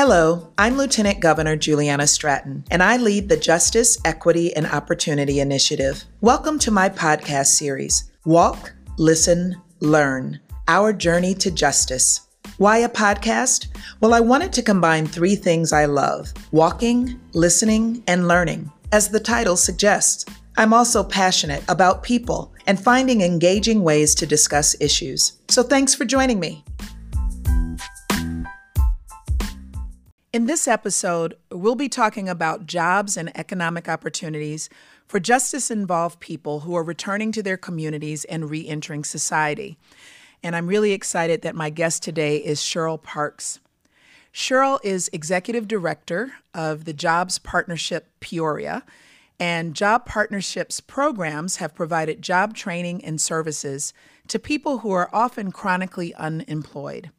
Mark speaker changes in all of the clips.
Speaker 1: Hello, I'm Lieutenant Governor Juliana Stratton, and I lead the Justice, Equity, and Opportunity Initiative. Welcome to my podcast series, Walk, Listen, Learn Our Journey to Justice. Why a podcast? Well, I wanted to combine three things I love walking, listening, and learning, as the title suggests. I'm also passionate about people and finding engaging ways to discuss issues. So thanks for joining me. In this episode, we'll be talking about jobs and economic opportunities for justice involved people who are returning to their communities and re entering society. And I'm really excited that my guest today is Cheryl Parks. Cheryl is executive director of the Jobs Partnership Peoria, and Job Partnerships programs have provided job training and services to people who are often chronically unemployed.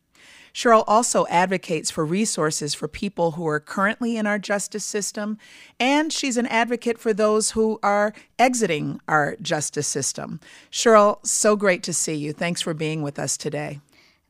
Speaker 1: Cheryl also advocates for resources for people who are currently in our justice system, and she's an advocate for those who are exiting our justice system. Cheryl, so great to see you. Thanks for being with us today.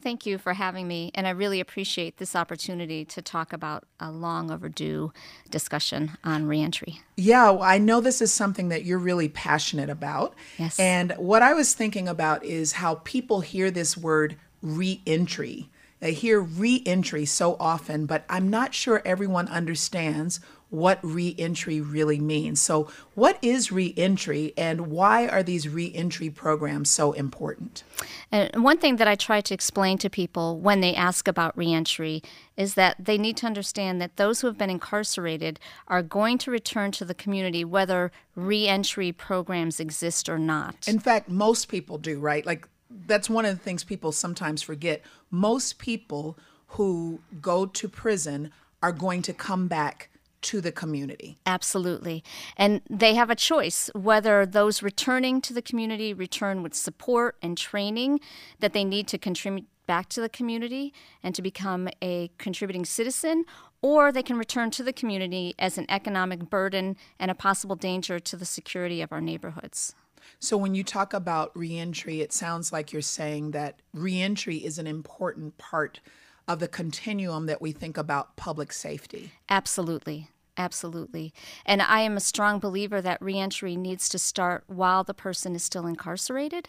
Speaker 2: Thank you for having me, and I really appreciate this opportunity to talk about a long overdue discussion on reentry.
Speaker 1: Yeah, well, I know this is something that you're really passionate about.
Speaker 2: Yes.
Speaker 1: And what I was thinking about is how people hear this word reentry they hear reentry so often, but I'm not sure everyone understands what reentry really means. So, what is reentry and why are these reentry programs so important?
Speaker 2: And one thing that I try to explain to people when they ask about reentry is that they need to understand that those who have been incarcerated are going to return to the community whether reentry programs exist or not.
Speaker 1: In fact, most people do, right? Like that's one of the things people sometimes forget. Most people who go to prison are going to come back to the community.
Speaker 2: Absolutely. And they have a choice whether those returning to the community return with support and training that they need to contribute back to the community and to become a contributing citizen, or they can return to the community as an economic burden and a possible danger to the security of our neighborhoods.
Speaker 1: So when you talk about reentry, it sounds like you're saying that reentry is an important part of the continuum that we think about public safety.
Speaker 2: Absolutely. Absolutely. And I am a strong believer that reentry needs to start while the person is still incarcerated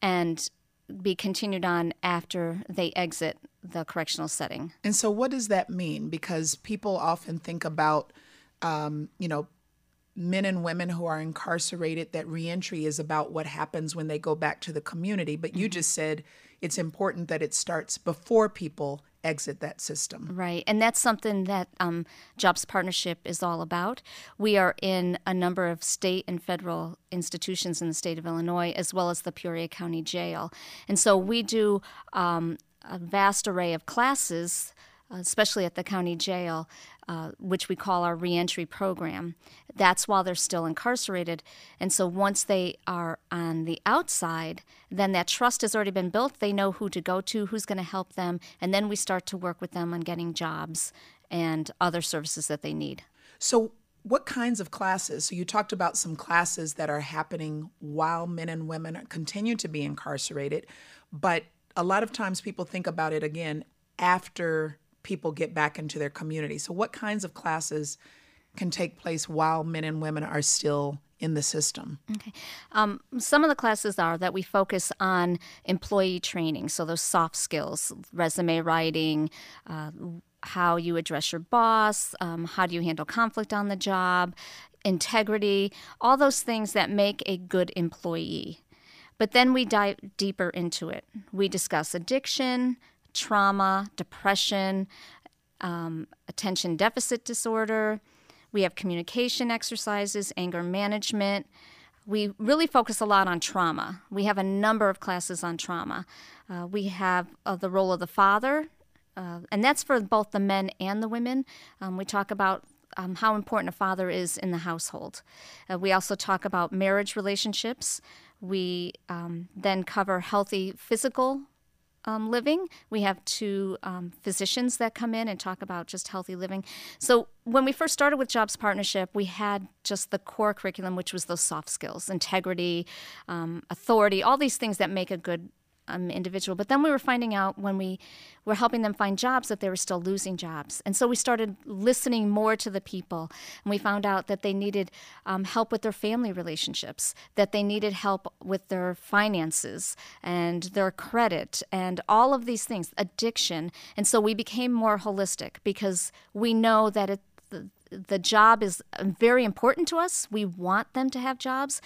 Speaker 2: and be continued on after they exit the correctional setting.
Speaker 1: And so, what does that mean? Because people often think about, um, you know, men and women who are incarcerated that reentry is about what happens when they go back to the community. But you mm-hmm. just said it's important that it starts before people exit that system.
Speaker 2: Right and that's something that um, jobs partnership is all about. We are in a number of state and federal institutions in the state of illinois as well as the peoria county jail. And so we do um, a vast array of classes especially at the county jail, uh, which we call our reentry program. That's while they're still incarcerated. And so once they are on the outside, then that trust has already been built. They know who to go to, who's going to help them, and then we start to work with them on getting jobs and other services that they need.
Speaker 1: So, what kinds of classes? So, you talked about some classes that are happening while men and women continue to be incarcerated, but a lot of times people think about it again after people get back into their community. So, what kinds of classes can take place while men and women are still in the system?
Speaker 2: Okay. Um, some of the classes are that we focus on employee training, so those soft skills, resume writing, uh, how you address your boss, um, how do you handle conflict on the job, integrity, all those things that make a good employee. But then we dive deeper into it. We discuss addiction, trauma, depression, um, attention deficit disorder. We have communication exercises, anger management. We really focus a lot on trauma. We have a number of classes on trauma. Uh, we have uh, the role of the father, uh, and that's for both the men and the women. Um, we talk about um, how important a father is in the household. Uh, we also talk about marriage relationships. We um, then cover healthy physical um, living. We have two um, physicians that come in and talk about just healthy living. So when we first started with Jobs Partnership, we had just the core curriculum, which was those soft skills, integrity, um, authority, all these things that make a good um, individual. But then we were finding out when we were helping them find jobs that they were still losing jobs. And so we started listening more to the people. And we found out that they needed um, help with their family relationships, that they needed help with their finances and their credit and all of these things, addiction. And so we became more holistic because we know that it, the, the job is very important to us. We want them to have jobs,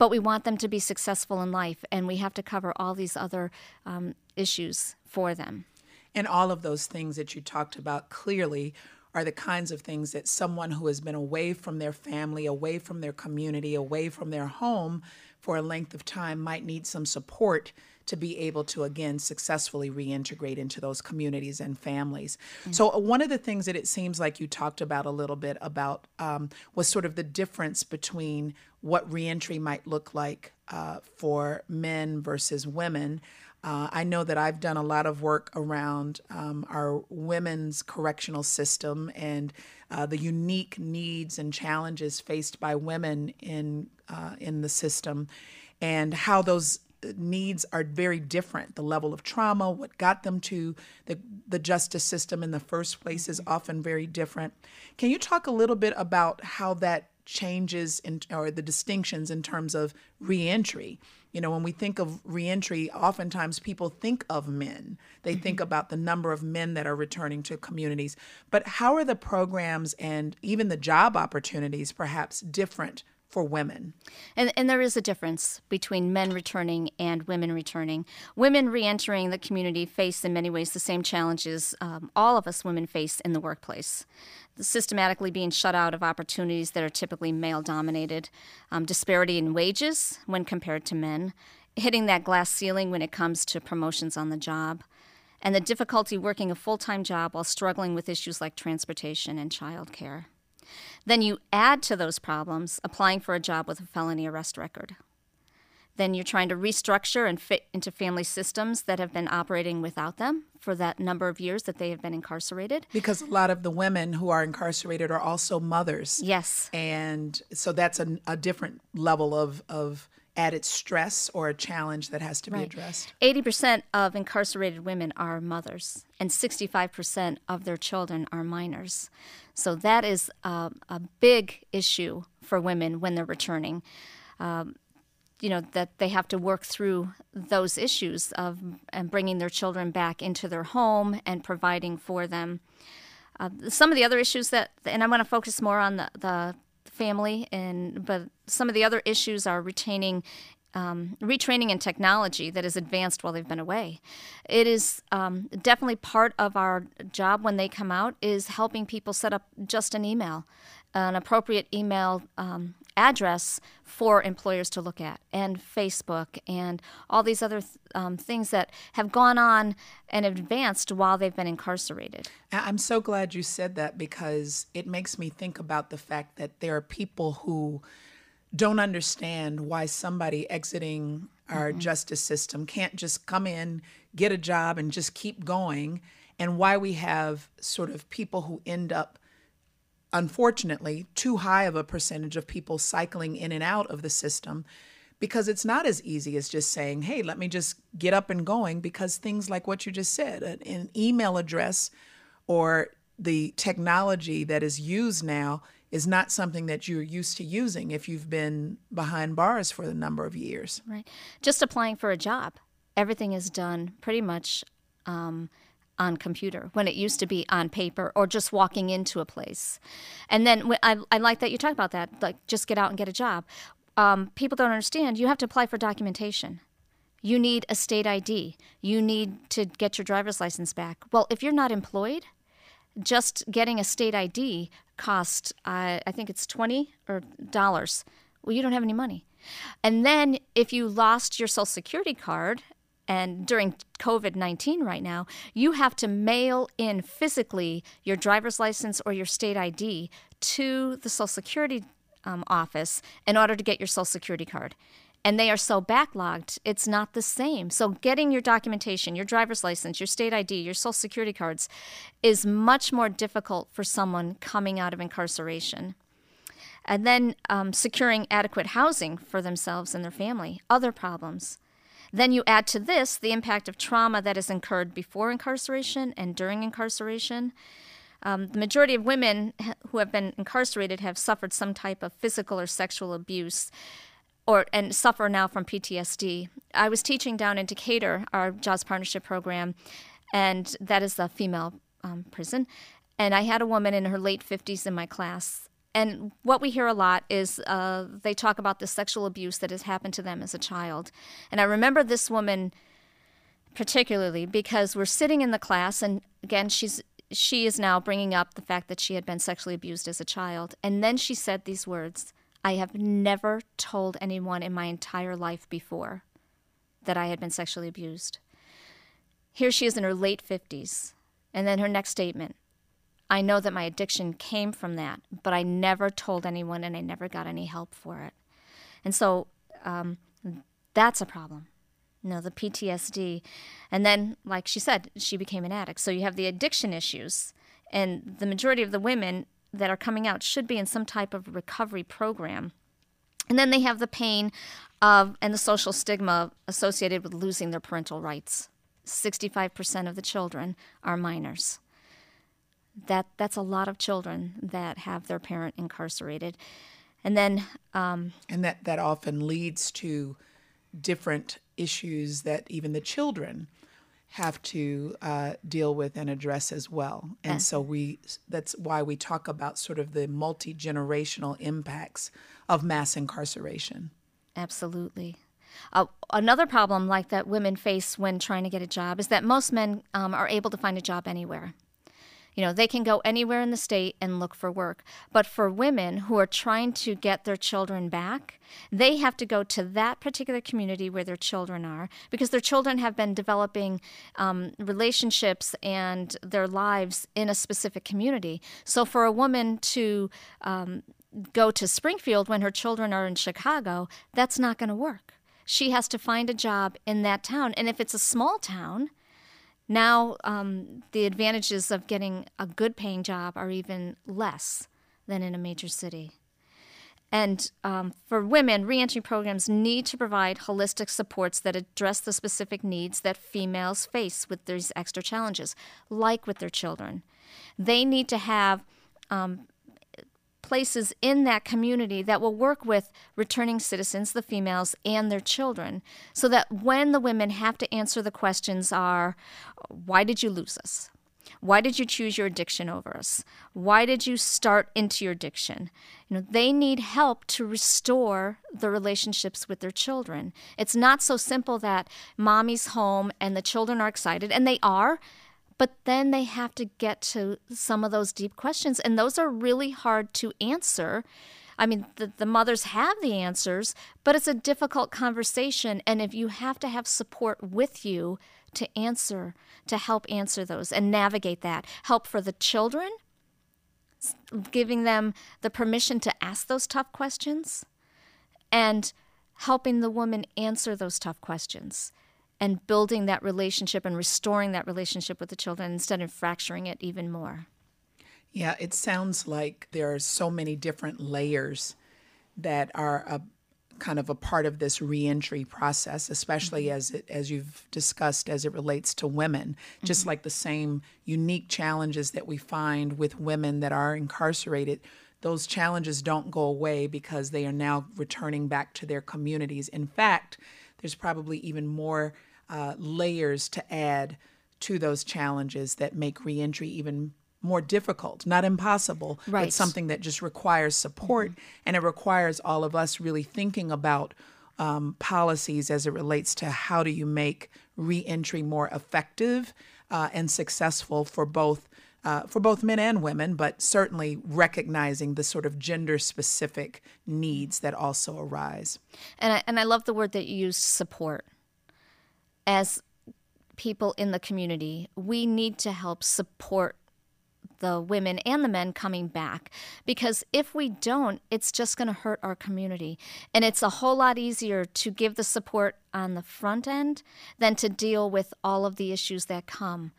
Speaker 2: but we want them to be successful in life, and we have to cover all these other um, issues for them.
Speaker 1: And all of those things that you talked about clearly are the kinds of things that someone who has been away from their family, away from their community, away from their home for a length of time might need some support to be able to again successfully reintegrate into those communities and families. Mm-hmm. So uh, one of the things that it seems like you talked about a little bit about um, was sort of the difference between what reentry might look like uh, for men versus women. Uh, I know that I've done a lot of work around um, our women's correctional system and uh, the unique needs and challenges faced by women in uh, in the system, and how those needs are very different. The level of trauma, what got them to the, the justice system in the first place, is often very different. Can you talk a little bit about how that changes in, or the distinctions in terms of reentry? You know, when we think of reentry, oftentimes people think of men. They mm-hmm. think about the number of men that are returning to communities. But how are the programs and even the job opportunities perhaps different for women.
Speaker 2: And, and there is a difference between men returning and women returning. Women reentering the community face, in many ways, the same challenges um, all of us women face in the workplace. Systematically being shut out of opportunities that are typically male dominated, um, disparity in wages when compared to men, hitting that glass ceiling when it comes to promotions on the job. And the difficulty working a full time job while struggling with issues like transportation and childcare. Then you add to those problems applying for a job with a felony arrest record. Then you're trying to restructure and fit into family systems that have been operating without them for that number of years that they have been incarcerated.
Speaker 1: Because a lot of the women who are incarcerated are also mothers.
Speaker 2: Yes.
Speaker 1: And so that's a, a different level of, of added stress or a challenge that has to be addressed.
Speaker 2: 80% of incarcerated women are mothers, and 65% of their children are minors. So that is a, a big issue for women when they're returning. Um, you know that they have to work through those issues of and bringing their children back into their home and providing for them. Uh, some of the other issues that, and I want to focus more on the, the family and but some of the other issues are retaining um, retraining in technology that is advanced while they've been away. It is um, definitely part of our job when they come out is helping people set up just an email, an appropriate email um, address for employers to look at, and Facebook, and all these other th- um, things that have gone on and advanced while they've been incarcerated.
Speaker 1: I'm so glad you said that because it makes me think about the fact that there are people who don't understand why somebody exiting our mm-hmm. justice system can't just come in, get a job, and just keep going, and why we have sort of people who end up, unfortunately, too high of a percentage of people cycling in and out of the system. Because it's not as easy as just saying, hey, let me just get up and going. Because things like what you just said, an email address or the technology that is used now is not something that you're used to using if you've been behind bars for a number of years.
Speaker 2: Right. Just applying for a job, everything is done pretty much um, on computer when it used to be on paper or just walking into a place. And then I, I like that you talk about that, like just get out and get a job. Um, people don't understand. You have to apply for documentation. You need a state ID. You need to get your driver's license back. Well, if you're not employed, just getting a state ID costs, uh, I think it's twenty or dollars. Well, you don't have any money. And then if you lost your Social Security card, and during COVID 19 right now, you have to mail in physically your driver's license or your state ID to the Social Security um, office in order to get your Social Security card and they are so backlogged, it's not the same. So, getting your documentation, your driver's license, your state ID, your social security cards is much more difficult for someone coming out of incarceration. And then um, securing adequate housing for themselves and their family, other problems. Then you add to this the impact of trauma that is incurred before incarceration and during incarceration. Um, the majority of women who have been incarcerated have suffered some type of physical or sexual abuse or and suffer now from PTSD. I was teaching down in Decatur, our Jobs partnership program, and that is a female um, prison. And I had a woman in her late 50s in my class. And what we hear a lot is uh, they talk about the sexual abuse that has happened to them as a child. And I remember this woman particularly because we're sitting in the class, and again, she's she is now bringing up the fact that she had been sexually abused as a child. And then she said these words I have never told anyone in my entire life before that I had been sexually abused. Here she is in her late 50s. And then her next statement I know that my addiction came from that, but I never told anyone and I never got any help for it. And so um, that's a problem. You know, the PTSD. And then, like she said, she became an addict. So you have the addiction issues. And the majority of the women that are coming out should be in some type of recovery program. And then they have the pain of and the social stigma associated with losing their parental rights. 65% of the children are minors. That that's a lot of children that have their parent incarcerated. And then um,
Speaker 1: and that that often leads to different issues that even the children have to uh, deal with and address as well. And so we that's why we talk about sort of the multi generational impacts of mass incarceration.
Speaker 2: Absolutely. Uh, another problem like that women face when trying to get a job is that most men um, are able to find a job anywhere. You know, they can go anywhere in the state and look for work. But for women who are trying to get their children back, they have to go to that particular community where their children are because their children have been developing um, relationships and their lives in a specific community. So for a woman to um, go to Springfield when her children are in Chicago, that's not going to work. She has to find a job in that town. And if it's a small town, now, um, the advantages of getting a good paying job are even less than in a major city. And um, for women, reentry programs need to provide holistic supports that address the specific needs that females face with these extra challenges, like with their children. They need to have um, places in that community that will work with returning citizens, the females, and their children, so that when the women have to answer the questions are why did you lose us? Why did you choose your addiction over us? Why did you start into your addiction? You know, they need help to restore the relationships with their children. It's not so simple that mommy's home and the children are excited, and they are, but then they have to get to some of those deep questions, and those are really hard to answer. I mean, the, the mothers have the answers, but it's a difficult conversation. And if you have to have support with you to answer, to help answer those and navigate that, help for the children, giving them the permission to ask those tough questions, and helping the woman answer those tough questions and building that relationship and restoring that relationship with the children instead of fracturing it even more.
Speaker 1: Yeah, it sounds like there are so many different layers that are a kind of a part of this reentry process, especially mm-hmm. as it, as you've discussed as it relates to women. Mm-hmm. Just like the same unique challenges that we find with women that are incarcerated, those challenges don't go away because they are now returning back to their communities. In fact, there's probably even more uh, layers to add to those challenges that make reentry even more difficult, not impossible, right. but something that just requires support. Mm-hmm. And it requires all of us really thinking about um, policies as it relates to how do you make reentry more effective uh, and successful for both. Uh, for both men and women, but certainly recognizing the sort of gender specific needs that also arise.
Speaker 2: And I, and I love the word that you used support as people in the community, we need to help support the women and the men coming back because if we don't, it's just going to hurt our community. And it's a whole lot easier to give the support on the front end than to deal with all of the issues that come.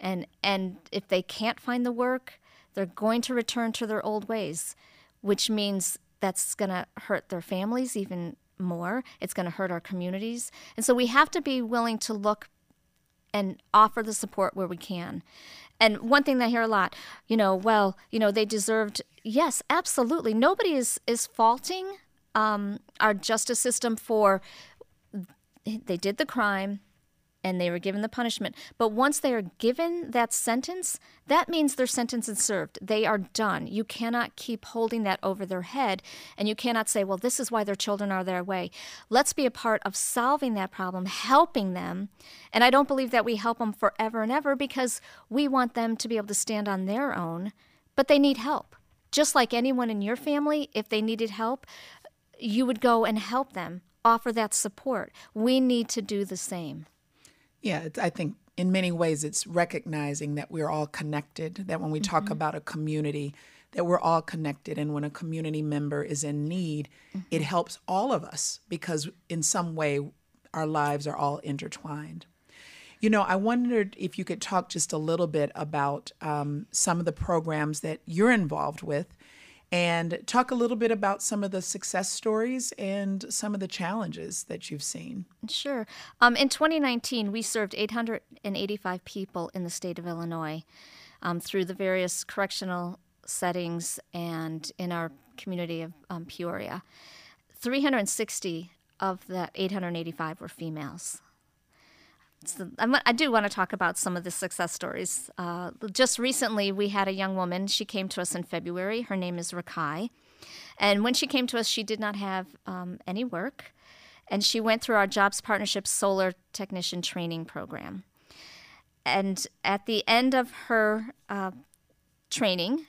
Speaker 2: And and if they can't find the work, they're going to return to their old ways, which means that's going to hurt their families even more. It's going to hurt our communities. And so we have to be willing to look and offer the support where we can. And one thing that I hear a lot, you know, well, you know, they deserved. Yes, absolutely. Nobody is is faulting um, our justice system for they did the crime and they were given the punishment. But once they are given that sentence, that means their sentence is served. They are done. You cannot keep holding that over their head, and you cannot say, well, this is why their children are their way. Let's be a part of solving that problem, helping them. And I don't believe that we help them forever and ever because we want them to be able to stand on their own, but they need help. Just like anyone in your family, if they needed help, you would go and help them, offer that support. We need to do the same.
Speaker 1: Yeah, I think in many ways it's recognizing that we're all connected, that when we talk mm-hmm. about a community, that we're all connected. And when a community member is in need, mm-hmm. it helps all of us because in some way our lives are all intertwined. You know, I wondered if you could talk just a little bit about um, some of the programs that you're involved with and talk a little bit about some of the success stories and some of the challenges that you've seen.
Speaker 2: Sure. Um, in 2019, we served 885 people in the state of Illinois um, through the various correctional settings and in our community of um, Peoria. 360 of the 885 were females so i do want to talk about some of the success stories. Uh, just recently, we had a young woman. She came to us in February. Her name is Rakai. And when she came to us, she did not have um, any work. And she went through our Jobs Partnership Solar Technician Training Program. And at the end of her uh, training,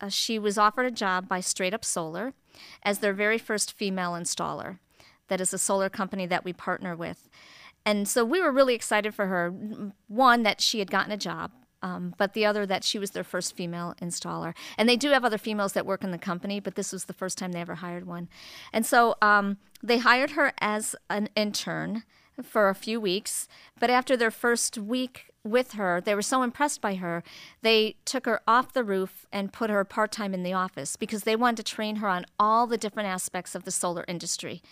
Speaker 2: uh, she was offered a job by Straight Up Solar as their very first female installer. That is a solar company that we partner with. And so we were really excited for her. One, that she had gotten a job, um, but the other, that she was their first female installer. And they do have other females that work in the company, but this was the first time they ever hired one. And so um, they hired her as an intern for a few weeks. But after their first week with her, they were so impressed by her, they took her off the roof and put her part time in the office because they wanted to train her on all the different aspects of the solar industry.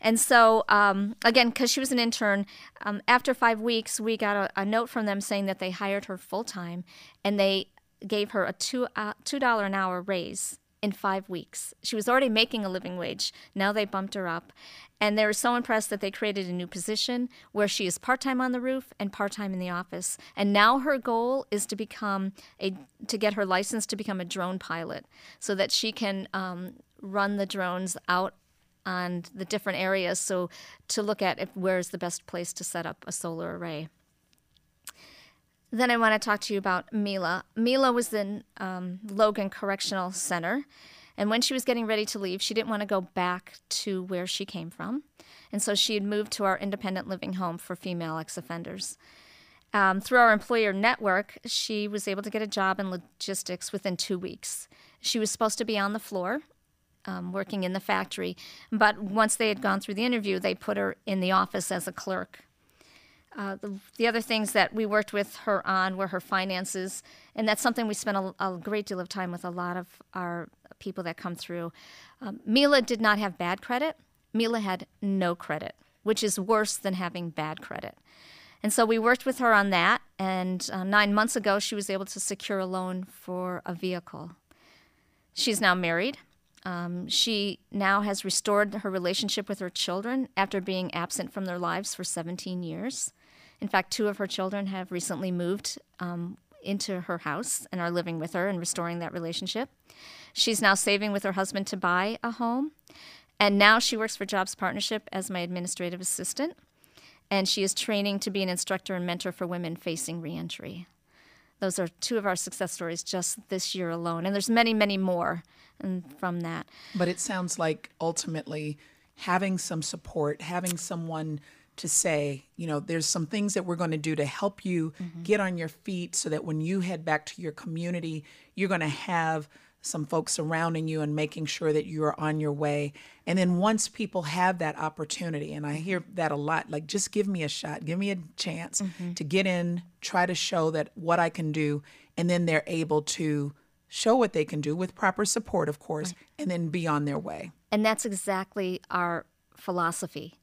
Speaker 2: And so, um, again, because she was an intern, um, after five weeks, we got a, a, note from them saying that they hired her full time and they gave her a two, uh, $2 an hour raise in five weeks. She was already making a living wage. Now they bumped her up. And they were so impressed that they created a new position where she is part time on the roof and part time in the office. And now her goal is to become a to get her license to become a drone pilot so that she can um, run the drones out on the different areas. So to look at if where's the best place to set up a solar array. Then I want to talk to you about Mila. Mila was in um, Logan Correctional Center. And when she was getting ready to leave, she didn't want to go back to where she came from. And so she had moved to our independent living home for female ex offenders. Um, through our employer network, she was able to get a job in logistics within two weeks. She was supposed to be on the floor um, working in the factory. But once they had gone through the interview, they put her in the office as a clerk. Uh, the, the, other things that we worked with her on were her finances, and that's something we spent a, a great deal of time with a lot of our people that come through. Um, Mila did not have bad credit. Mila had no credit, which is worse than having bad credit. And so we worked with her on that, and uh, nine months ago, she was able to secure a loan for a vehicle. She's now married um, she now has restored her relationship with her children after being absent from their lives for 17 years. In fact, two of her children have recently moved um, into her house and are living with her and restoring that relationship. She's now saving with her husband to buy a home. And now she works for Jobs Partnership as my administrative assistant. And she is training to be an instructor and mentor for women facing reentry. Those are two of our success stories just this year alone. And there's many, many more from that.
Speaker 1: But it sounds like ultimately having some support, having someone to say, you know, there's some things that we're going to do to help you mm-hmm. get on your feet so that when you head back to your community, you're going to have some folks surrounding you and making sure that you are on your way. And then once people have that opportunity, and I hear that a lot, like just give me a shot, give me a chance mm-hmm. to get in, try to show that what I can do, and then they're able to show what they can do with proper support, of course, right. and then be on their way.
Speaker 2: And that's exactly our philosophy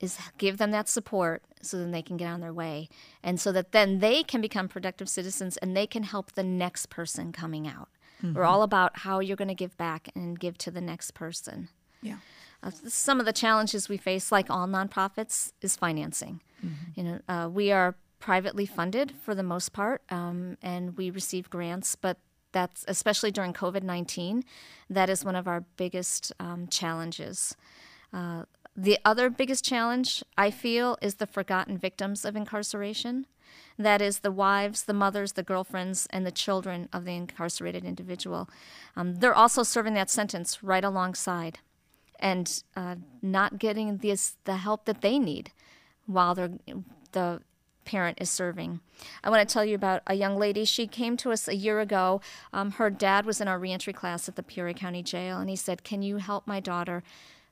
Speaker 2: is give them that support so then they can get on their way and so that then they can become productive citizens and they can help the next person coming out mm-hmm. we're all about how you're going to give back and give to the next person
Speaker 1: yeah
Speaker 2: uh, some of the challenges we face like all nonprofits is financing mm-hmm. you know uh, we are privately funded for the most part um, and we receive grants but that's especially during COVID 19, that is one of our biggest um, challenges. Uh, the other biggest challenge I feel is the forgotten victims of incarceration. That is the wives, the mothers, the girlfriends, and the children of the incarcerated individual. Um, they're also serving that sentence right alongside and uh, not getting this, the help that they need while the parent is serving. I want to tell you about a young lady. She came to us a year ago. Um, her dad was in our reentry class at the Peoria County Jail, and he said, Can you help my daughter?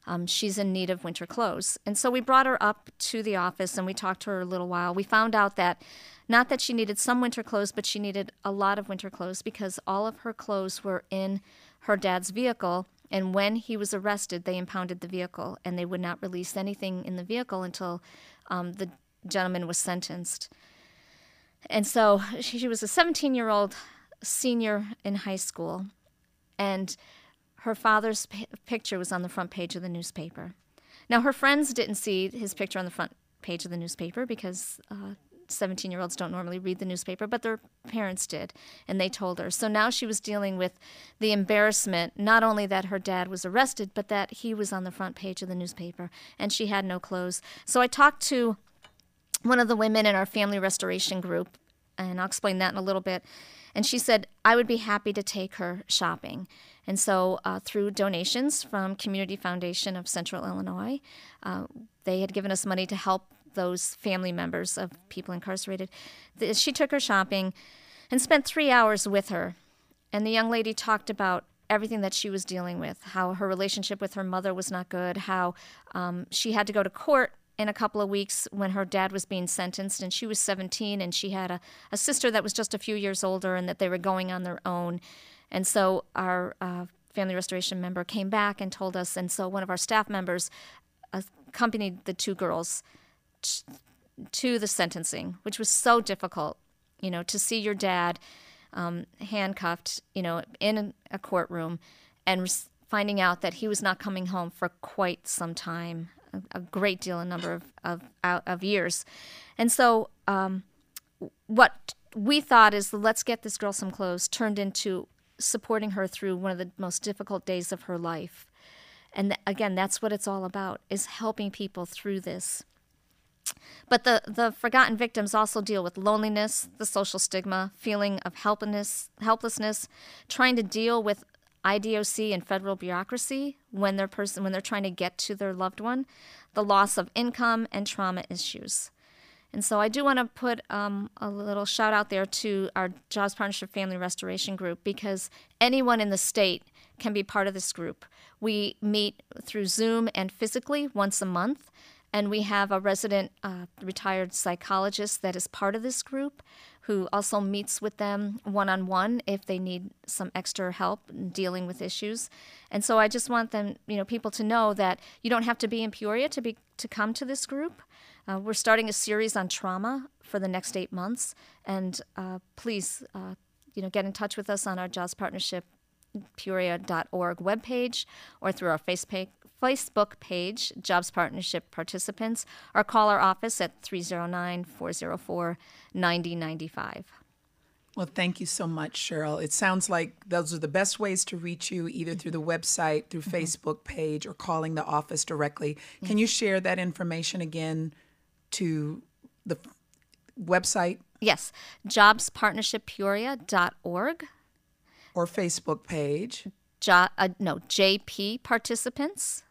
Speaker 2: Um, she's in need of winter clothes. And so we brought her up to the office and we talked to her a little while. We found out that not that she needed some winter clothes, but she needed a lot of winter clothes because all of her clothes were in her dad's vehicle. And when he was arrested, they impounded the vehicle and they would not release anything in the vehicle until um, the gentleman was sentenced. And so she, was a 17 year old senior in high school, and her father's p- picture was on the front page of the newspaper. Now, her friends didn't see his picture on the front page of the newspaper because 17 uh, year olds don't normally read the newspaper, but their parents did, and they told her. So now she was dealing with the embarrassment not only that her dad was arrested, but that he was on the front page of the newspaper, and she had no clothes. So I talked to one of the women in our family restoration group, and I'll explain that in a little bit. And she said, I would be happy to take her shopping. And so, uh, through donations from Community Foundation of Central Illinois, uh, they had given us money to help those family members of people incarcerated. She took her shopping and spent three hours with her. And the young lady talked about everything that she was dealing with how her relationship with her mother was not good, how um, she had to go to court in a couple of weeks when her dad was being sentenced, and she was 17, and she had a, a sister that was just a few years older, and that they were going on their own. And so our uh, family restoration member came back and told us, and so one of our staff members accompanied the two girls t- to the sentencing, which was so difficult, you know, to see your dad um, handcuffed, you know, in a courtroom and finding out that he was not coming home for quite some time a, great deal, a number of, of, of years. And so, um, what we thought is let's get this girl some clothes turned into supporting her through one of the most difficult days of her life. And th- again, that's what it's all about is helping people through this. But the, the forgotten victims also deal with loneliness, the social stigma, feeling of helplessness, helplessness, trying to deal with IDOC and federal bureaucracy when they're person when they're trying to get to their loved one, the loss of income and trauma issues. And so I do want to put um, a little shout out there to our Jobs Partnership Family Restoration Group because anyone in the state can be part of this group. We meet through Zoom and physically once a month, and we have a resident uh, retired psychologist that is part of this group who also meets with them one on one if they need some extra help dealing with issues. And so I just want them, you know, people to know that you don't have to be in Peoria to be to come to this group. Uh, we're starting a series on trauma for the next eight months, and uh, please, uh, you know, get in touch with us on our Jobs Partnership peoria.org webpage or through our Facebook page, Jobs Partnership Participants, or call our office at 309 404 9095.
Speaker 1: Well, thank you so much, Cheryl. It sounds like those are the best ways to reach you, either through the website, through mm-hmm. Facebook page, or calling the office directly. Yes. Can you share that information again to the website?
Speaker 2: Yes, jobspartnershippeoria.org
Speaker 1: or Facebook page.
Speaker 2: Jo- uh, no, JP participants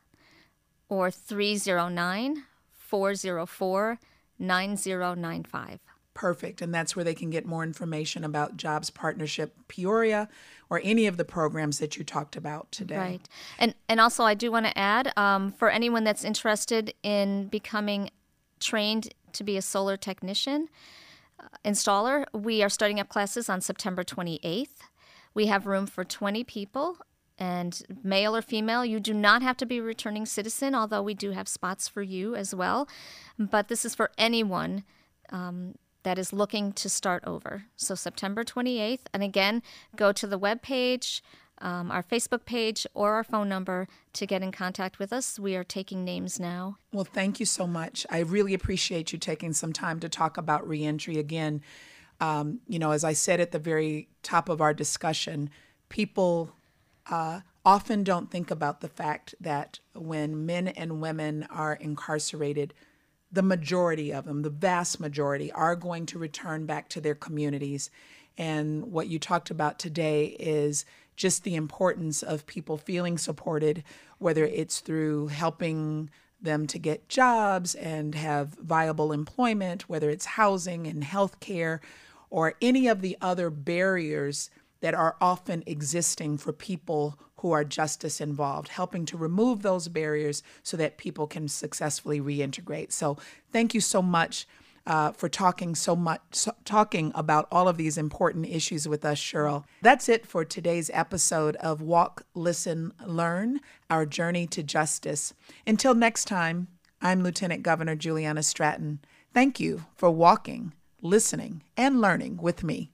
Speaker 2: or 309 404 9095.
Speaker 1: Perfect. And that's where they can get more information about Jobs Partnership Peoria or any of the programs that you talked about today.
Speaker 2: Right. And, and also, I do want to add um, for anyone that's interested in becoming trained to be a solar technician, uh, installer, we are starting up classes on September 28th. We have room for 20 people, and male or female. You do not have to be a returning citizen, although we do have spots for you as well. But this is for anyone um, that is looking to start over. So September 28th. And again, go to the web page, um, our Facebook page, or our phone number to get in contact with us. We are taking names now.
Speaker 1: Well, thank you so much. I really appreciate you taking some time to talk about reentry again. Um, you know, as I said at the very top of our discussion, people uh, often don't think about the fact that when men and women are incarcerated, the majority of them, the vast majority, are going to return back to their communities. And what you talked about today is just the importance of people feeling supported, whether it's through helping them to get jobs and have viable employment, whether it's housing and health care, or any of the other barriers that are often existing for people who are justice involved, helping to remove those barriers so that people can successfully reintegrate. So, thank you so much. Uh, for talking so much, so, talking about all of these important issues with us, Cheryl. That's it for today's episode of Walk, Listen, Learn Our Journey to Justice. Until next time, I'm Lieutenant Governor Juliana Stratton. Thank you for walking, listening, and learning with me.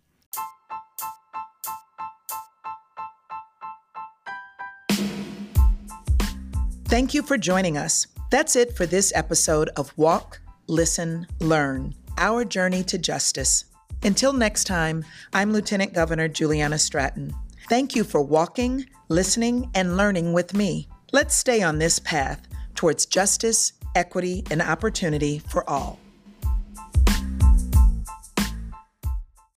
Speaker 1: Thank you for joining us. That's it for this episode of Walk, Listen, Learn Our Journey to Justice. Until next time, I'm Lieutenant Governor Juliana Stratton. Thank you for walking, listening, and learning with me. Let's stay on this path towards justice, equity, and opportunity for all.